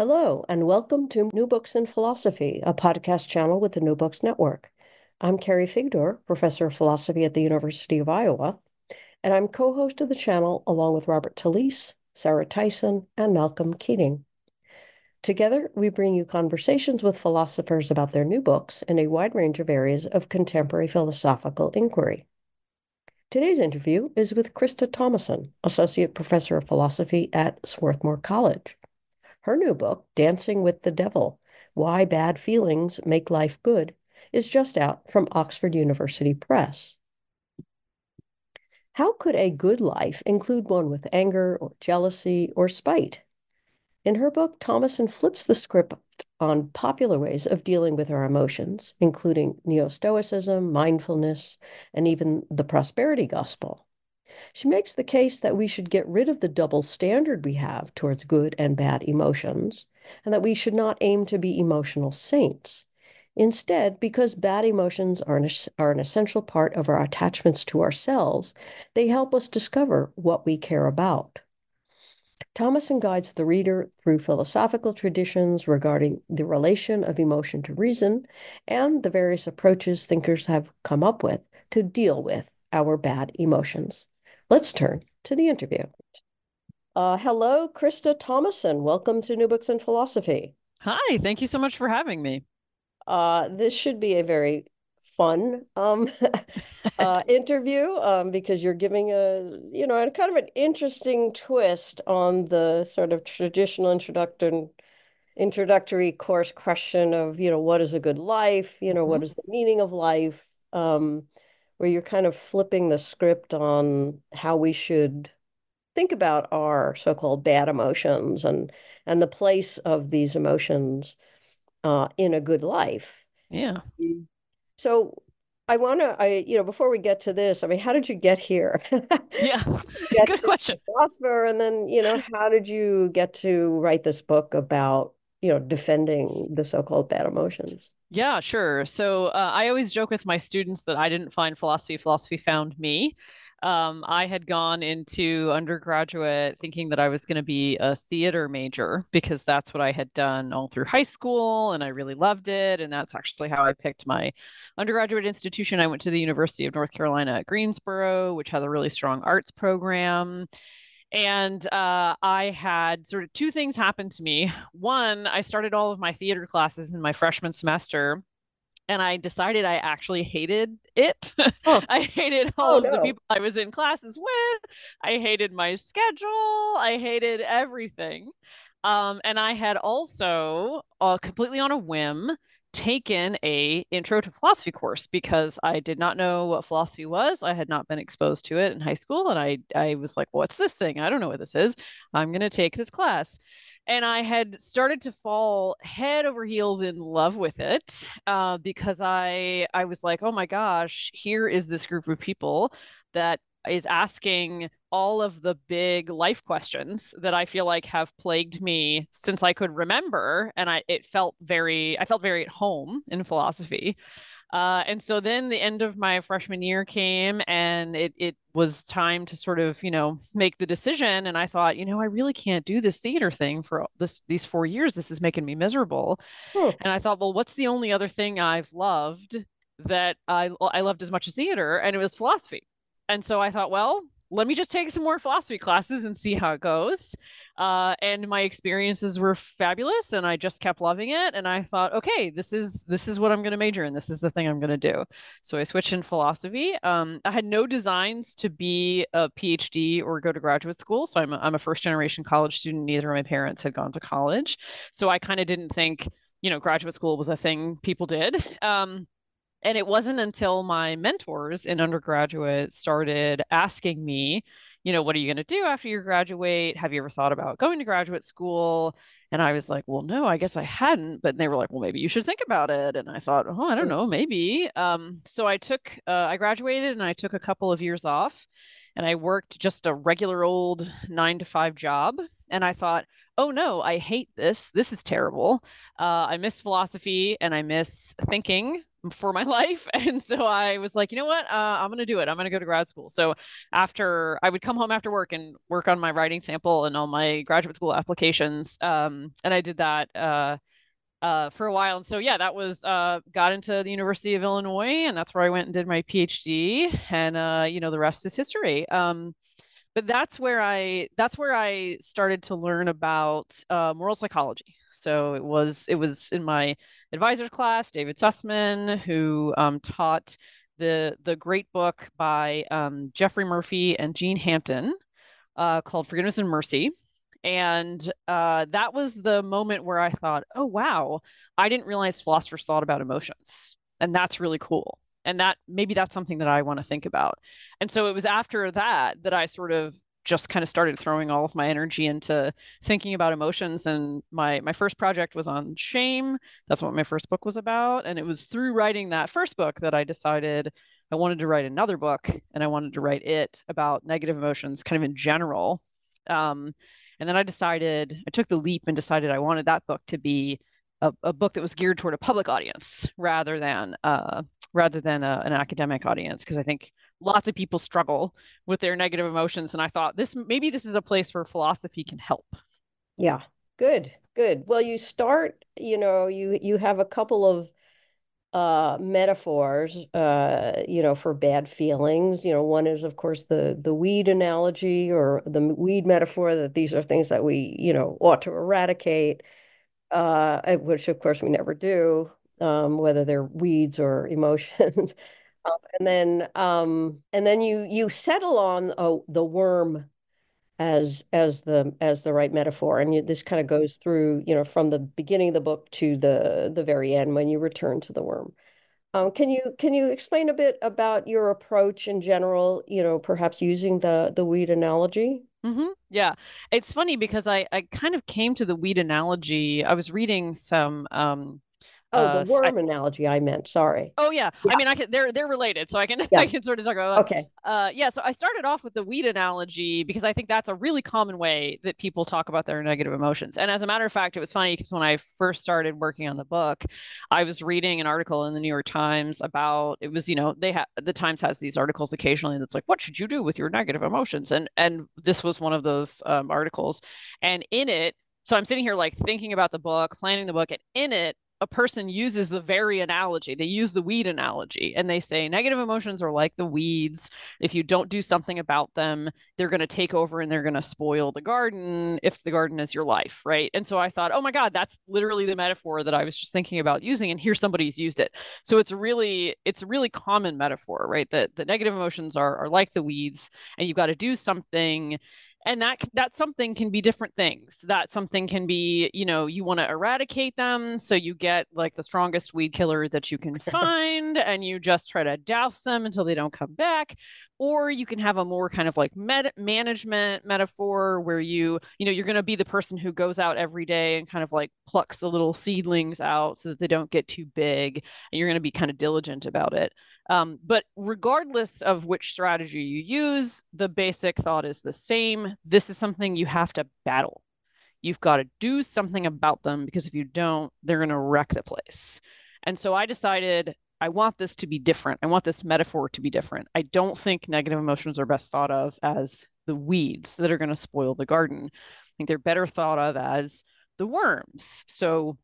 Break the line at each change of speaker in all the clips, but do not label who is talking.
Hello, and welcome to New Books in Philosophy, a podcast channel with the New Books Network. I'm Carrie Figdor, professor of philosophy at the University of Iowa, and I'm co host of the channel along with Robert Talisse, Sarah Tyson, and Malcolm Keating. Together, we bring you conversations with philosophers about their new books in a wide range of areas of contemporary philosophical inquiry. Today's interview is with Krista Thomason, Associate Professor of Philosophy at Swarthmore College. Her new book, Dancing with the Devil Why Bad Feelings Make Life Good, is just out from Oxford University Press. How could a good life include one with anger or jealousy or spite? In her book, Thomason flips the script on popular ways of dealing with our emotions, including neo Stoicism, mindfulness, and even the prosperity gospel. She makes the case that we should get rid of the double standard we have towards good and bad emotions, and that we should not aim to be emotional saints. Instead, because bad emotions are an, are an essential part of our attachments to ourselves, they help us discover what we care about. Thomason guides the reader through philosophical traditions regarding the relation of emotion to reason and the various approaches thinkers have come up with to deal with our bad emotions. Let's turn to the interview. Uh, hello, Krista Thomason. Welcome to New Books in Philosophy.
Hi, thank you so much for having me.
Uh, this should be a very fun um, uh, interview um, because you're giving a you know a kind of an interesting twist on the sort of traditional introductory introductory course question of you know what is a good life you know mm-hmm. what is the meaning of life um, where you're kind of flipping the script on how we should think about our so-called bad emotions and and the place of these emotions uh, in a good life.
Yeah.
So I want to, I you know, before we get to this, I mean, how did you get here?
yeah, good question.
Philosopher, and then you know, how did you get to write this book about you know defending the so-called bad emotions?
Yeah, sure. So uh, I always joke with my students that I didn't find philosophy, philosophy found me. Um, I had gone into undergraduate thinking that I was going to be a theater major because that's what I had done all through high school and I really loved it. And that's actually how I picked my undergraduate institution. I went to the University of North Carolina at Greensboro, which has a really strong arts program. And uh, I had sort of two things happen to me. One, I started all of my theater classes in my freshman semester. And I decided I actually hated it. Oh. I hated all oh, of no. the people I was in classes with. I hated my schedule. I hated everything. Um, and I had also, uh, completely on a whim, taken a intro to philosophy course because I did not know what philosophy was. I had not been exposed to it in high school and I I was like, what's this thing? I don't know what this is. I'm going to take this class. And I had started to fall head over heels in love with it uh, because I I was like, oh my gosh, here is this group of people that is asking all of the big life questions that I feel like have plagued me since I could remember. And I it felt very I felt very at home in philosophy. Uh, and so then the end of my freshman year came and it it was time to sort of, you know, make the decision. And I thought, you know, I really can't do this theater thing for this these four years. This is making me miserable. Hmm. And I thought, well, what's the only other thing I've loved that I I loved as much as theater? And it was philosophy. And so I thought, well, let me just take some more philosophy classes and see how it goes. Uh, and my experiences were fabulous, and I just kept loving it. And I thought, okay, this is this is what I'm going to major in. This is the thing I'm going to do. So I switched in philosophy. Um, I had no designs to be a PhD or go to graduate school. So I'm a, I'm a first generation college student. Neither of my parents had gone to college, so I kind of didn't think you know graduate school was a thing people did. Um, and it wasn't until my mentors in undergraduate started asking me, you know, what are you going to do after you graduate? Have you ever thought about going to graduate school? And I was like, well, no, I guess I hadn't. But they were like, well, maybe you should think about it. And I thought, oh, I don't know, maybe. Um, so I took, uh, I graduated and I took a couple of years off and I worked just a regular old nine to five job. And I thought, oh no, I hate this. This is terrible. Uh, I miss philosophy and I miss thinking for my life. And so I was like, you know what? Uh, I'm going to do it. I'm going to go to grad school. So after I would come home after work and work on my writing sample and all my graduate school applications. Um, and I did that uh, uh, for a while. And so, yeah, that was uh, got into the University of Illinois, and that's where I went and did my PhD. And, uh, you know, the rest is history. Um, but that's where I that's where I started to learn about uh, moral psychology. So it was it was in my advisors class, David Sussman, who um, taught the the great book by um, Jeffrie Murphy and Jean Hampton uh, called Forgiveness and Mercy. And uh, that was the moment where I thought, oh, wow, I didn't realize philosophers thought about emotions. And that's really cool and that maybe that's something that I want to think about. And so it was after that that I sort of just kind of started throwing all of my energy into thinking about emotions. And my my first project was on shame. That's what my first book was about. And it was through writing that first book that I decided I wanted to write another book and I wanted to write it about negative emotions kind of in general. Um, and then I decided I took the leap and decided I wanted that book to be a, a book that was geared toward a public audience rather than uh, rather than a, an academic audience because I think lots of people struggle with their negative emotions and I thought this maybe this is a place where philosophy can help.
Yeah. Good. Good. Well, you start, you know, you you have a couple of uh metaphors uh you know for bad feelings you know one is of course the the weed analogy or the weed metaphor that these are things that we you know ought to eradicate uh, which of course we never do, um, whether they're weeds or emotions. uh, and then um, and then you you settle on oh, the worm as as the as the right metaphor, and you, this kind of goes through you know from the beginning of the book to the the very end when you return to the worm. Um, can you can you explain a bit about your approach in general? You know, perhaps using the the weed analogy.
Mm-hmm. Yeah, it's funny because I I kind of came to the weed analogy. I was reading some um
Oh, uh, the worm I, analogy I meant. Sorry.
Oh yeah. yeah. I mean, I can. They're they're related, so I can yeah. I can sort of talk about. That.
Okay.
Uh, yeah. So I started off with the weed analogy because I think that's a really common way that people talk about their negative emotions. And as a matter of fact, it was funny because when I first started working on the book, I was reading an article in the New York Times about it was you know they have the Times has these articles occasionally that's like what should you do with your negative emotions and and this was one of those um, articles, and in it. So I'm sitting here like thinking about the book, planning the book, and in it a person uses the very analogy. They use the weed analogy and they say negative emotions are like the weeds. If you don't do something about them, they're going to take over and they're going to spoil the garden if the garden is your life, right? And so I thought, oh my God, that's literally the metaphor that I was just thinking about using. And here somebody's used it. So it's really, it's a really common metaphor, right? That the negative emotions are, are like the weeds and you've got to do something and that that something can be different things. That something can be you know you want to eradicate them so you get like the strongest weed killer that you can find and you just try to douse them until they don't come back or you can have a more kind of like med- management metaphor where you you know you're going to be the person who goes out every day and kind of like plucks the little seedlings out so that they don't get too big and you're going to be kind of diligent about it. Um, but regardless of which strategy you use the basic thought is the same. This is something you have to battle. You've got to do something about them because if you don't they're going to wreck the place. And so i decided I want this to be different. I want this metaphor to be different. I don't think negative emotions are best thought of as the weeds that are going to spoil the garden. I think they're better thought of as the worms. So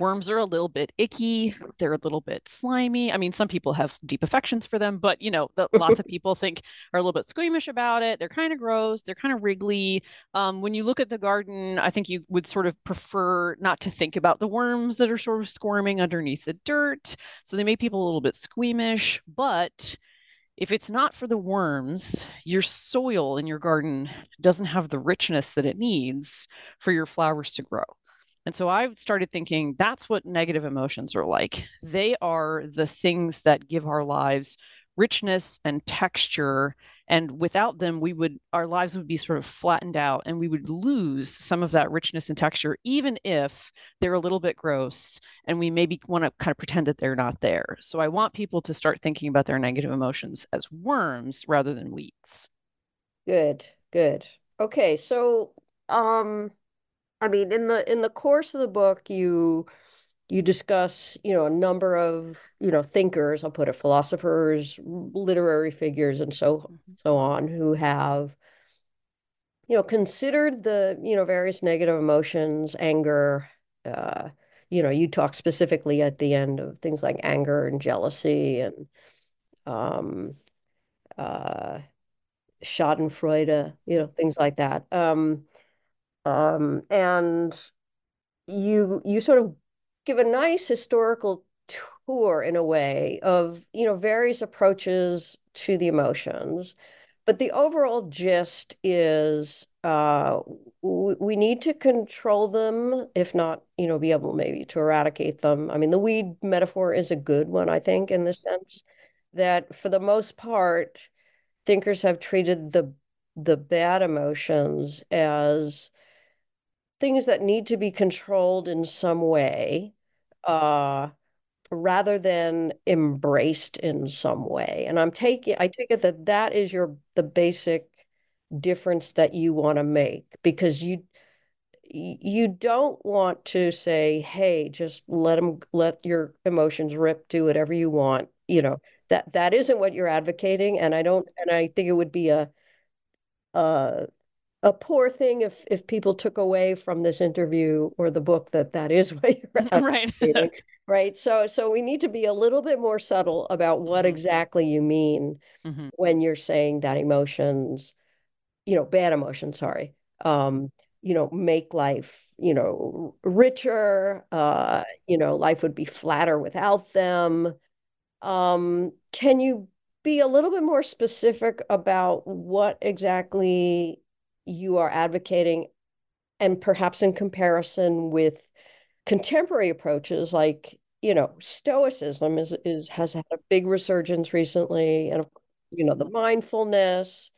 worms are a little bit icky they're a little bit slimy i mean some people have deep affections for them but you know the, lots of people think are a little bit squeamish about it they're kind of gross they're kind of wriggly um, when you look at the garden i think you would sort of prefer not to think about the worms that are sort of squirming underneath the dirt so they make people a little bit squeamish but if it's not for the worms, your soil in your garden doesn't have the richness that it needs for your flowers to grow. And so I started thinking that's what negative emotions are like. They are the things that give our lives richness and texture and without them we would our lives would be sort of flattened out and we would lose some of that richness and texture even if they're a little bit gross and we maybe want to kind of pretend that they're not there. So i want people to start thinking about their negative emotions as worms rather than weeds.
Good good. Okay so um I mean, in the in the course of the book, you you discuss, you know, a number of, you know, thinkers, I'll put it, philosophers, literary figures, and so mm-hmm. so on, who have, you know, considered the, you know, various negative emotions, anger, uh, you know, you talk specifically at the end of things like anger and jealousy and um uh Schadenfreude, you know, things like that. Um, um, and you you sort of give a nice historical tour in a way of you know various approaches to the emotions. But the overall gist is uh, we need to control them if not you know be able maybe to eradicate them. I mean the weed metaphor is a good one i think in the sense that for the most part thinkers have treated the the bad emotions as things that need to be controlled in some way uh, rather than embraced in some way. And I'm taking, I take it that that is your, the basic difference that you want to make because you, you don't want to say, hey, just let them, let your emotions rip, do whatever you want. You know, that, that isn't what you're advocating. And I don't, and I think it would be a, uh, a poor thing if if people took away from this interview or the book that that is what you're right right so so we need to be a little bit more subtle about what mm-hmm. exactly you mean mm-hmm. when you're saying that emotions you know bad emotions sorry um you know make life you know richer uh you know life would be flatter without them um can you be a little bit more specific about what exactly you are advocating and perhaps in comparison with contemporary approaches like you know stoicism is is has had a big resurgence recently and you know the mindfulness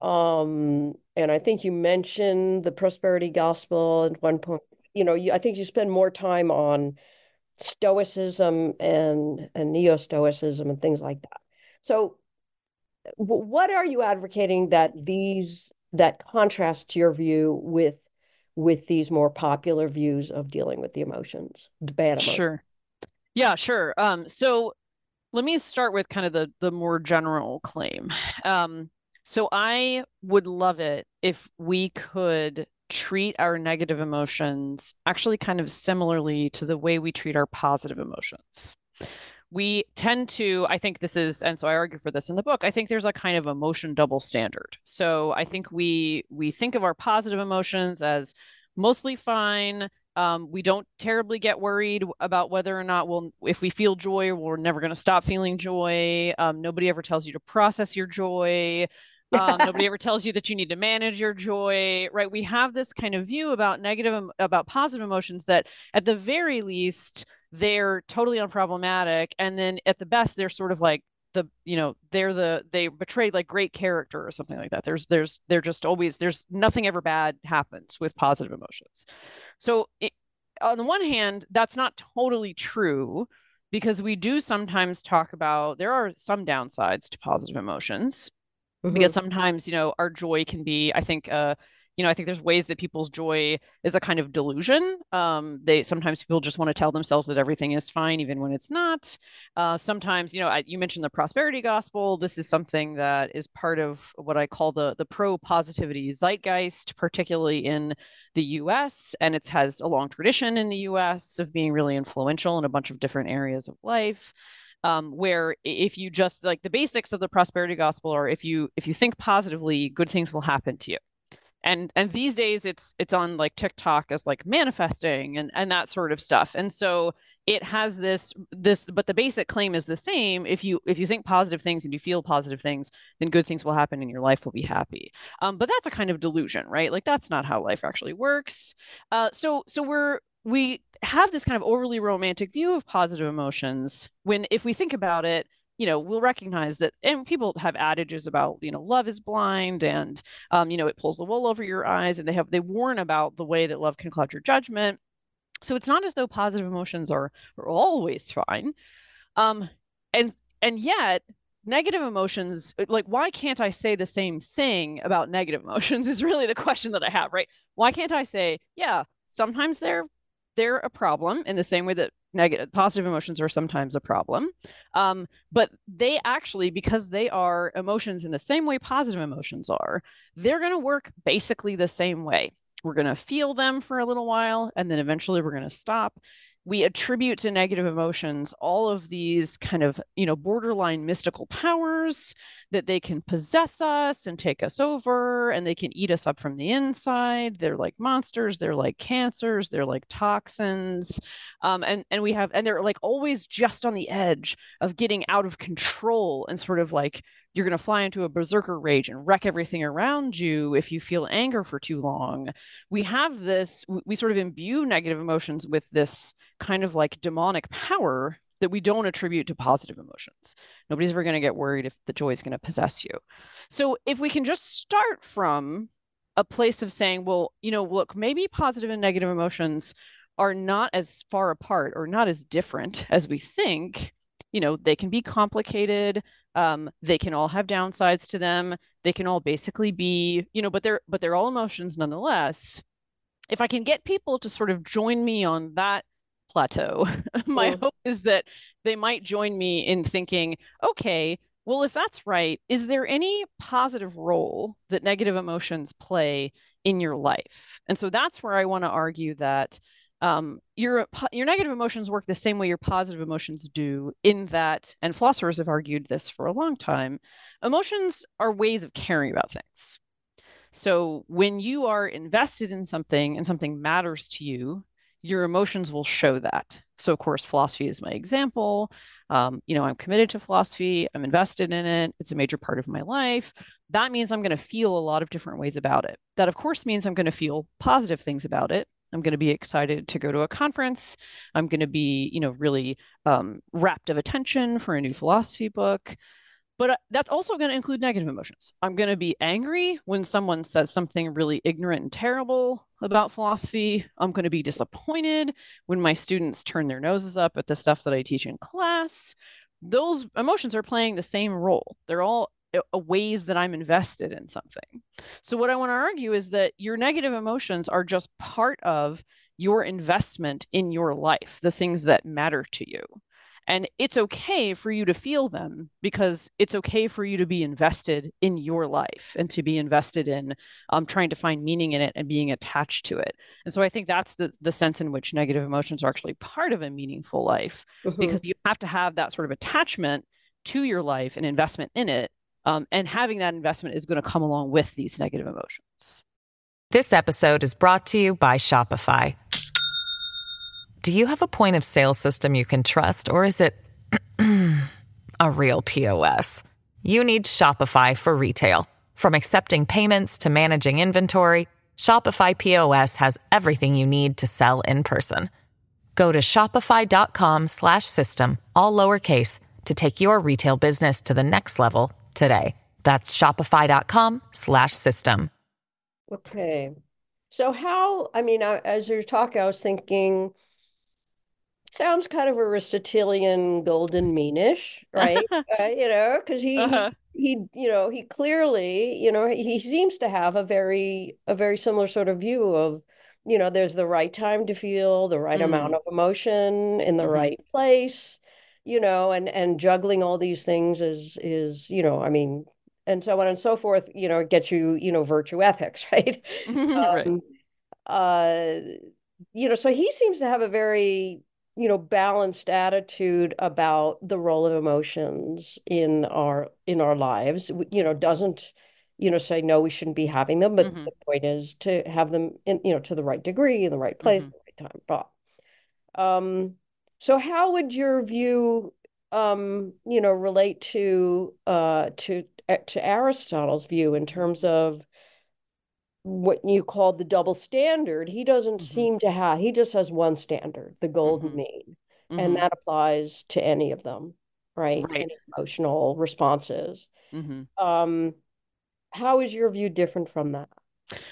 um and i think you mentioned the prosperity gospel at one point. You know you, i think you spend more time on stoicism and and neo-stoicism and things like that. So what are you advocating that these that contrasts your view with with these more popular views of dealing with the emotions, bad emotions.
Sure. Yeah, sure. Um, so let me start with kind of the the more general claim. Um, so I would love it if we could treat our negative emotions actually kind of similarly to the way we treat our positive emotions we tend to i think this is and so i argue for this in the book i think there's a kind of emotion double standard. So i think we we think of our positive emotions as mostly fine. Um, we don't terribly get worried about whether or not we'll if we feel joy we're never going to stop feeling joy. Um, nobody ever tells you to process your joy. Um, nobody ever tells you that you need to manage your joy right? We have this kind of view about negative about positive emotions that at the very least they're totally unproblematic and then at the best they're sort of like the you know they're the they betrayed like great character or something like that there's there's they're just always there's nothing ever bad happens with positive emotions so it, on the one hand that's not totally true because we do sometimes talk about there are some downsides to positive emotions mm-hmm. because sometimes you know our joy can be i think uh you know, I think there's ways that people's joy is a kind of delusion. Um, they sometimes people just want to tell themselves that everything is fine, even when it's not. Uh, sometimes, you know, I, you mentioned the prosperity gospel. This is something that is part of what I call the the pro positivity zeitgeist, particularly in the U.S. And it has a long tradition in the U.S. of being really influential in a bunch of different areas of life. Um, where if you just like the basics of the prosperity gospel are if you if you think positively good things will happen to you and and these days it's it's on like tiktok as like manifesting and and that sort of stuff. And so it has this this but the basic claim is the same. If you if you think positive things and you feel positive things then good things will happen and your life will be happy. Um, but that's a kind of delusion right? Like that's not how life actually works. Uh, so so we're we have this kind of overly romantic view of positive emotions when if we think about it you know we'll recognize that and people have adages about you know love is blind and um, you know it pulls the wool over your eyes and they have they warn about the way that love can cloud your judgment. So it's not as though positive emotions are are always fine. Um and and yet negative emotions like why can't i say the same thing about negative emotions is really the question that i have right? Why can't i say yeah sometimes they're they're a problem in the same way that negative positive emotions are sometimes a problem. Um, but they actually because they are emotions in the same way positive emotions are they're going to work basically the same way. We're going to feel them for a little while and then eventually we're going to stop we attribute to negative emotions all of these kind of you know borderline mystical powers that they can possess us and take us over and they can eat us up from the inside. They're like monsters they're like cancers they're like toxins um, and and we have and they're like always just on the edge of getting out of control and sort of like you're going to fly into a berserker rage and wreck everything around you if you feel anger for too long. We have this, we sort of imbue negative emotions with this kind of like demonic power that we don't attribute to positive emotions. Nobody's ever going to get worried if the joy is going to possess you. So if we can just start from a place of saying, well, you know, look, maybe positive and negative emotions are not as far apart or not as different as we think. You know, they can be complicated um, they can all have downsides to them. They can all basically be you know but they're but they're all emotions nonetheless. If i can get people to sort of join me on that plateau my hope is that they might join me in thinking okay well if that's right is there any positive role that negative emotions play in your life? And so that's where i want to argue that um, your your negative emotions work the same way your positive emotions do in that and philosophers have argued this for a long time emotions are ways of caring about things. So when you are invested in something and something matters to you your emotions will show that. So of course philosophy is my example. Um, you know i'm committed to philosophy. I'm invested in it. It's a major part of my life. That means i'm going to feel a lot of different ways about it. That of course means i'm going to feel positive things about it I'm going to be excited to go to a conference. I'm going to be, you know, really um, rapt of attention for a new philosophy book. But uh, that's also going to include negative emotions. I'm going to be angry when someone says something really ignorant and terrible about philosophy. I'm going to be disappointed when my students turn their noses up at the stuff that I teach in class. Those emotions are playing the same role. They're all ways that I'm invested in something. So, what I want to argue is that your negative emotions are just part of your investment in your life, the things that matter to you. And it's okay for you to feel them because it's okay for you to be invested in your life and to be invested in um, trying to find meaning in it and being attached to it. And so I think that's the, the sense in which negative emotions are actually part of a meaningful life mm-hmm. because you have to have that sort of attachment to your life and investment in it um, and having that investment is going to come along with these negative emotions.
This episode is brought to you by Shopify. Do you have a point of sale system you can trust, or is it a real POS? You need Shopify for retail. From accepting payments to managing inventory, Shopify POS has everything you need to sell in person. Go to shopify.com/system all lowercase to take your retail business to the next level today. That's shopify.com slash system.
Okay. So how, I mean, as you're talking, I was thinking, sounds kind of Aristotelian golden meanish, right? uh, you know, because he, uh-huh. he, you know, he clearly, you know, he, he seems to have a very, a very similar sort of view of, you know, there's the right time to feel the right mm. amount of emotion in the mm-hmm. right place, you know, and and juggling all these things is is, you know, I mean, and so on and so forth, you know, it gets you, you know, virtue ethics, right? right. Um, uh, you know, so he seems to have a very, you know, balanced attitude about the role of emotions in our in our lives. You know, doesn't you know say no, we shouldn't be having them, but mm-hmm. the point is to have them in, you know, to the right degree, in the right place, mm-hmm. the right time. But, um, so how would your view um, you know, relate to uh, to uh, to Aristotle's view in terms of what you call the double standard. He doesn't mm-hmm. seem to have. He just has one standard, the golden mm-hmm. mean, mm-hmm. and that applies to any of them, right? right. Any emotional responses. Mm-hmm. Um, how is your view different from that?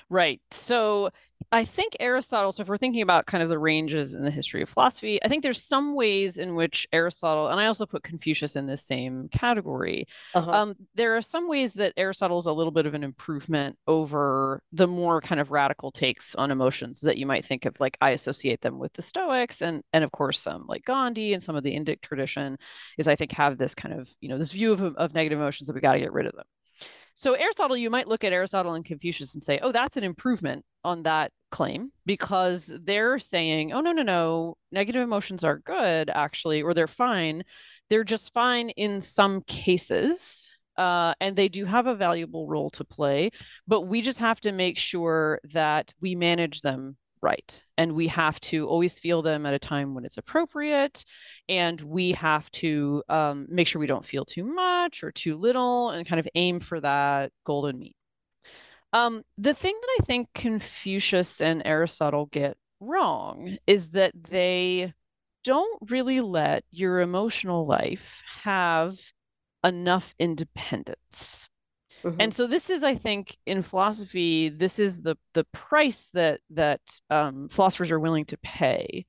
Right. So I think Aristotle, so if we're thinking about kind of the ranges in the history of philosophy, I think there's some ways in which Aristotle, and I also put Confucius in this same category. Uh-huh. Um, there are some ways that Aristotle is a little bit of an improvement over the more kind of radical takes on emotions that you might think of. Like I associate them with the Stoics, and and of course some like Gandhi and some of the Indic tradition is I think have this kind of you know this view of of negative emotions that we got to get rid of them. So Aristotle, you might look at Aristotle and Confucius and say, oh, that's an improvement on that claim because they're saying, oh, no, no, no, negative emotions are good, actually, or they're fine. They're just fine in some cases. Uh, and they do have a valuable role to play, but we just have to make sure that we manage them right. And we have to always feel them at a time when it's appropriate. And we have to um, make sure we don't feel too much or too little and kind of aim for that golden mean. Um, the thing that I think Confucius and Aristotle get wrong is that they don't really let your emotional life have enough independence. Mm-hmm. And so this is, I think, in philosophy, this is the the price that that um, philosophers are willing to pay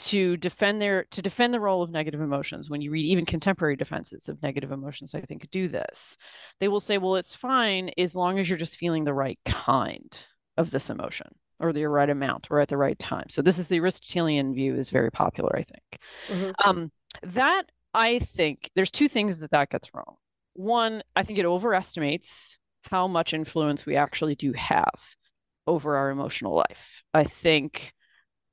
to defend their to defend the role of negative emotions. When you read even contemporary defenses of negative emotions i think do this. They will say well it's fine as long as you're just feeling the right kind of this emotion or the right amount or at the right time. So this is the aristotelian view is very popular i think. Mm-hmm. um, that i think there's two things that that gets wrong one, I think it overestimates how much influence we actually do have over our emotional life. I think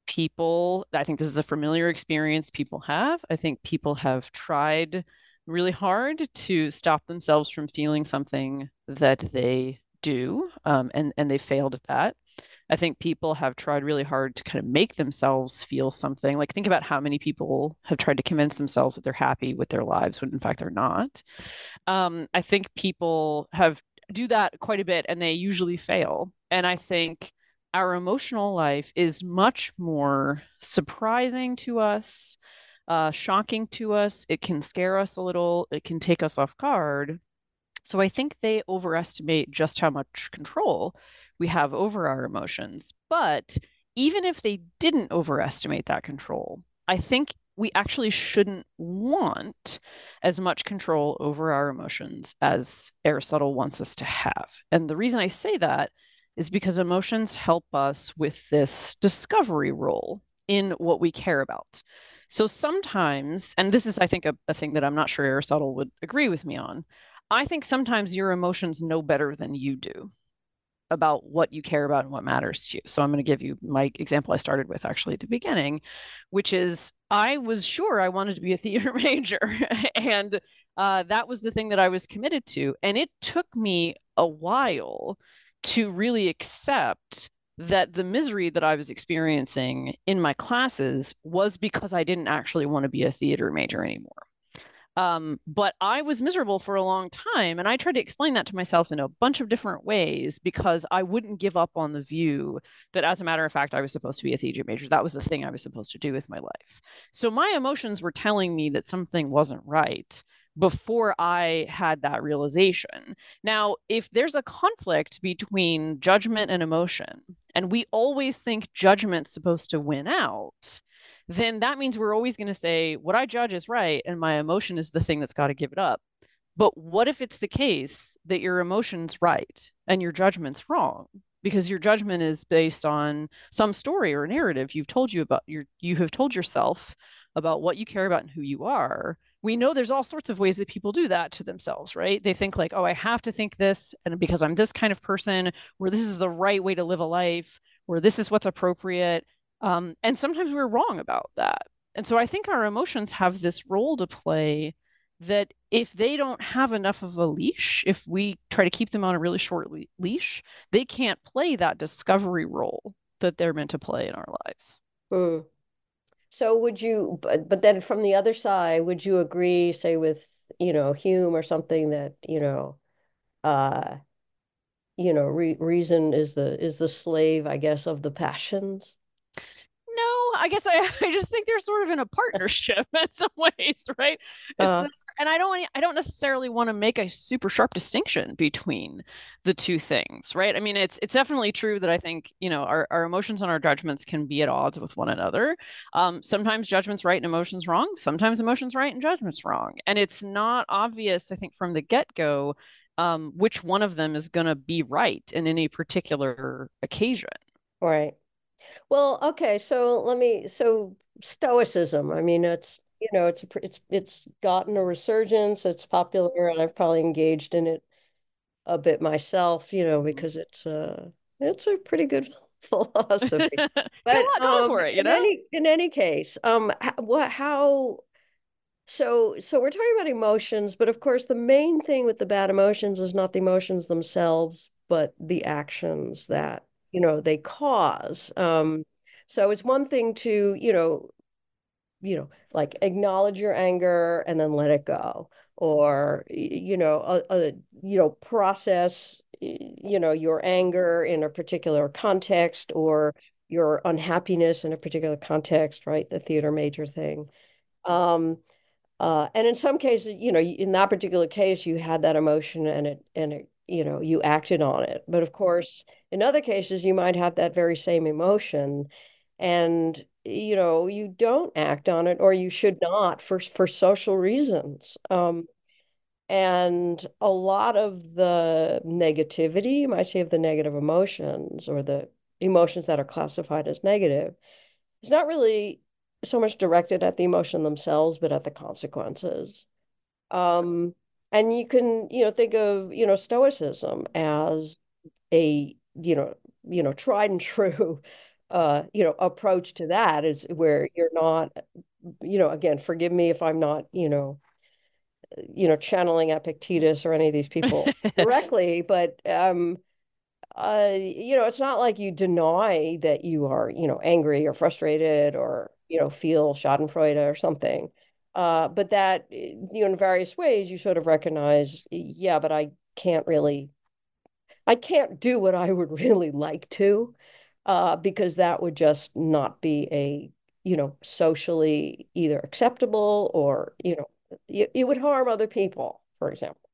people, I think this is a familiar experience people have. I think people have tried really hard to stop themselves from feeling something that they do, um, and and they failed at that. I think people have tried really hard to kind of make themselves feel something. Like, think about how many people have tried to convince themselves that they're happy with their lives when in fact they're not. Um, I think people have do that quite a bit and they usually fail. And I think our emotional life is much more surprising to us, uh, shocking to us. It can scare us a little, it can take us off guard. So I think they overestimate just how much control we have over our emotions. But even if they didn't overestimate that control, I think we actually shouldn't want as much control over our emotions as Aristotle wants us to have. And the reason I say that is because emotions help us with this discovery role in what we care about. So sometimes, and this is, I think, a, a thing that I'm not sure Aristotle would agree with me on. I think sometimes your emotions know better than you do about what you care about and what matters to you. So I'm going to give you my example I started with actually at the beginning, which is I was sure I wanted to be a theater major. and uh, that was the thing that I was committed to. And it took me a while to really accept that the misery that I was experiencing in my classes was because I didn't actually want to be a theater major anymore. Um, but I was miserable for a long time. And I tried to explain that to myself in a bunch of different ways because I wouldn't give up on the view that, as a matter of fact, I was supposed to be a theology major. That was the thing I was supposed to do with my life. So my emotions were telling me that something wasn't right before I had that realization. Now, if there's a conflict between judgment and emotion, and we always think judgment's supposed to win out, then that means we're always going to say, what I judge is right, and my emotion is the thing that's got to give it up. But what if it's the case that your emotion's right and your judgment's wrong? Because your judgment is based on some story or narrative you've told you about your you have told yourself about what you care about and who you are. We know there's all sorts of ways that people do that to themselves, right? They think like, oh, I have to think this, and because I'm this kind of person, where this is the right way to live a life, where this is what's appropriate, um, and sometimes we're wrong about that. And so I think our emotions have this role to play that if they don't have enough of a leash, if we try to keep them on a really short le- leash, they can't play that discovery role that they're meant to play in our lives.
Mm. So would you, but, but then from the other side, would you agree, say with, you know, Hume or something that, you know, uh, you know, re reason is the is the slave, I guess, of the passions?
I guess I, I just think they're sort of in a partnership in some ways, right? Uh, and I don't I don't necessarily want to make a super sharp distinction between the two things, right? I mean, it's it's definitely true that I think you know our, our emotions and our judgments can be at odds with one another. Um, sometimes judgments right and emotions wrong. Sometimes emotions right and judgments wrong, and it's not obvious. I think from the get go. Um, which one of them is going to be right in any particular occasion?
Right. Well, okay, so let me so stoicism. I mean, it's you know, it's it's it's gotten a resurgence. It's popular, and I've probably engaged in it a bit myself. You know, because it's uh it's a pretty good philosophy.
but um, for it, you
in
know.
Any, in any case, um, what how. So, so we're talking about emotions, but of course, the main thing with the bad emotions is not the emotions themselves, but the actions that you know they cause um so it's one thing to you know you know like acknowledge your anger and then let it go or you know a, a, you know process you know your anger in a particular context or your unhappiness in a particular context right? The theater major thing. Um uh and in some cases you know in that particular case you had that emotion and it and it you know you acted on it. But of course in other cases you might have that very same emotion. And you know you don't act on it or you should not for for social reasons. Um, and a lot of the negativity you might say of the negative emotions or the emotions that are classified as negative is not really so much directed at the emotion themselves but at the consequences. Um, and you can you know think of you know stoicism as a you know you know tried and true uh you know approach to that is where you're not you know again forgive me if i'm not you know you know channeling epictetus or any of these people directly but um uh you know it's not like you deny that you are you know angry or frustrated or you know feel schadenfreude or something uh, but that, you know, in various ways, you sort of recognize, yeah, but I can't really, I can't do what I would really like to, uh, because that would just not be a, you know, socially either acceptable or, you know, it, it would harm other people, for example.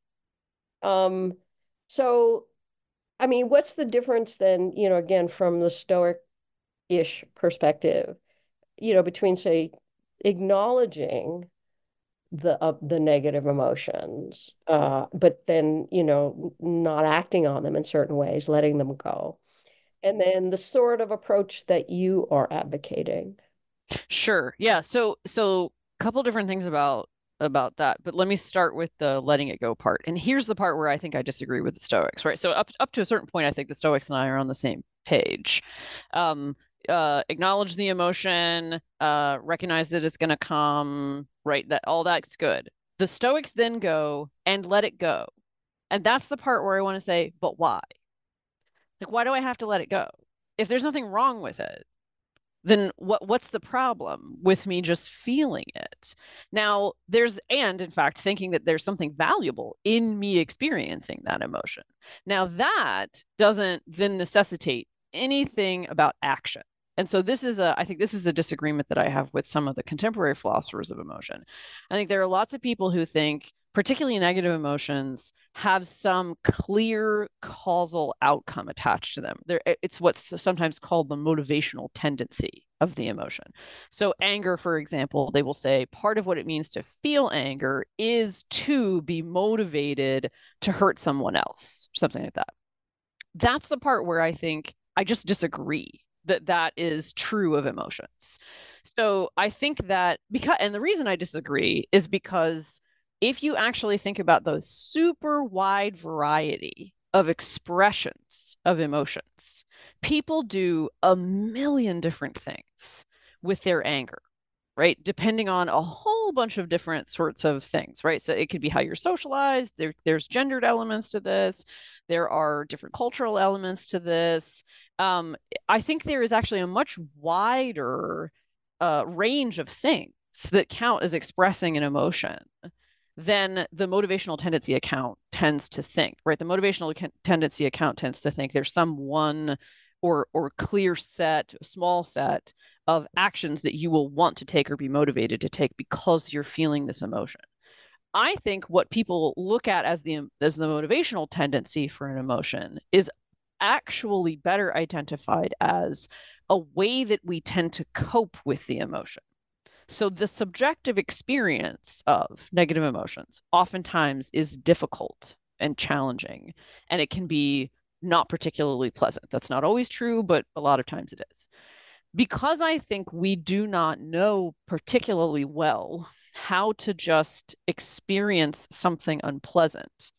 Um, so, I mean, what's the difference then, you know, again, from the Stoic-ish perspective, you know, between, say, acknowledging the uh, the negative emotions, uh, but then you know not acting on them in certain ways, letting them go, and then the sort of approach that you are advocating.
Sure. Yeah. So so a couple different things about about that, but let me start with the letting it go part. And here's the part where I think I disagree with the Stoics, right? So up up to a certain point, I think the Stoics and I are on the same page. Um, uh, acknowledge the emotion, uh, recognize that it's going to come, right? That all that's good. The Stoics then go and let it go. And that's the part where I want to say, but why? Like, why do I have to let it go? If there's nothing wrong with it, then what what's the problem with me just feeling it now there's and in fact thinking that there's something valuable in me experiencing that emotion now that doesn't then necessitate anything about action and so this is a i think this is a disagreement that i have with some of the contemporary philosophers of emotion i think there are lots of people who think particularly negative emotions, have some clear causal outcome attached to them. There, it's what's sometimes called the motivational tendency of the emotion. So, anger, for example, they will say part of what it means to feel anger is to be motivated to hurt someone else, something like that. That's the part where I think I just disagree that that is true of emotions. So, I think that because, and the reason I disagree is because if you actually think about the super wide variety of expressions of emotions, people do a million different things with their anger, right? Depending on a whole bunch of different sorts of things, right? So it could be how you're socialized. There, there's gendered elements to this. There are different cultural elements to this. Um, I think there is actually a much wider uh, range of things that count as expressing an emotion then the motivational tendency account tends to think, right? The motivational tendency account tends to think there's some one or or clear set, small set of actions that you will want to take or be motivated to take because you're feeling this emotion. I think what people look at as the as the motivational tendency for an emotion is actually better identified as a way that we tend to cope with the emotion. So the subjective experience of negative emotions oftentimes is difficult and challenging, and it can be not particularly pleasant. That's not always true, but a lot of times it is. Because I think we do not know particularly well how to just experience something unpleasant,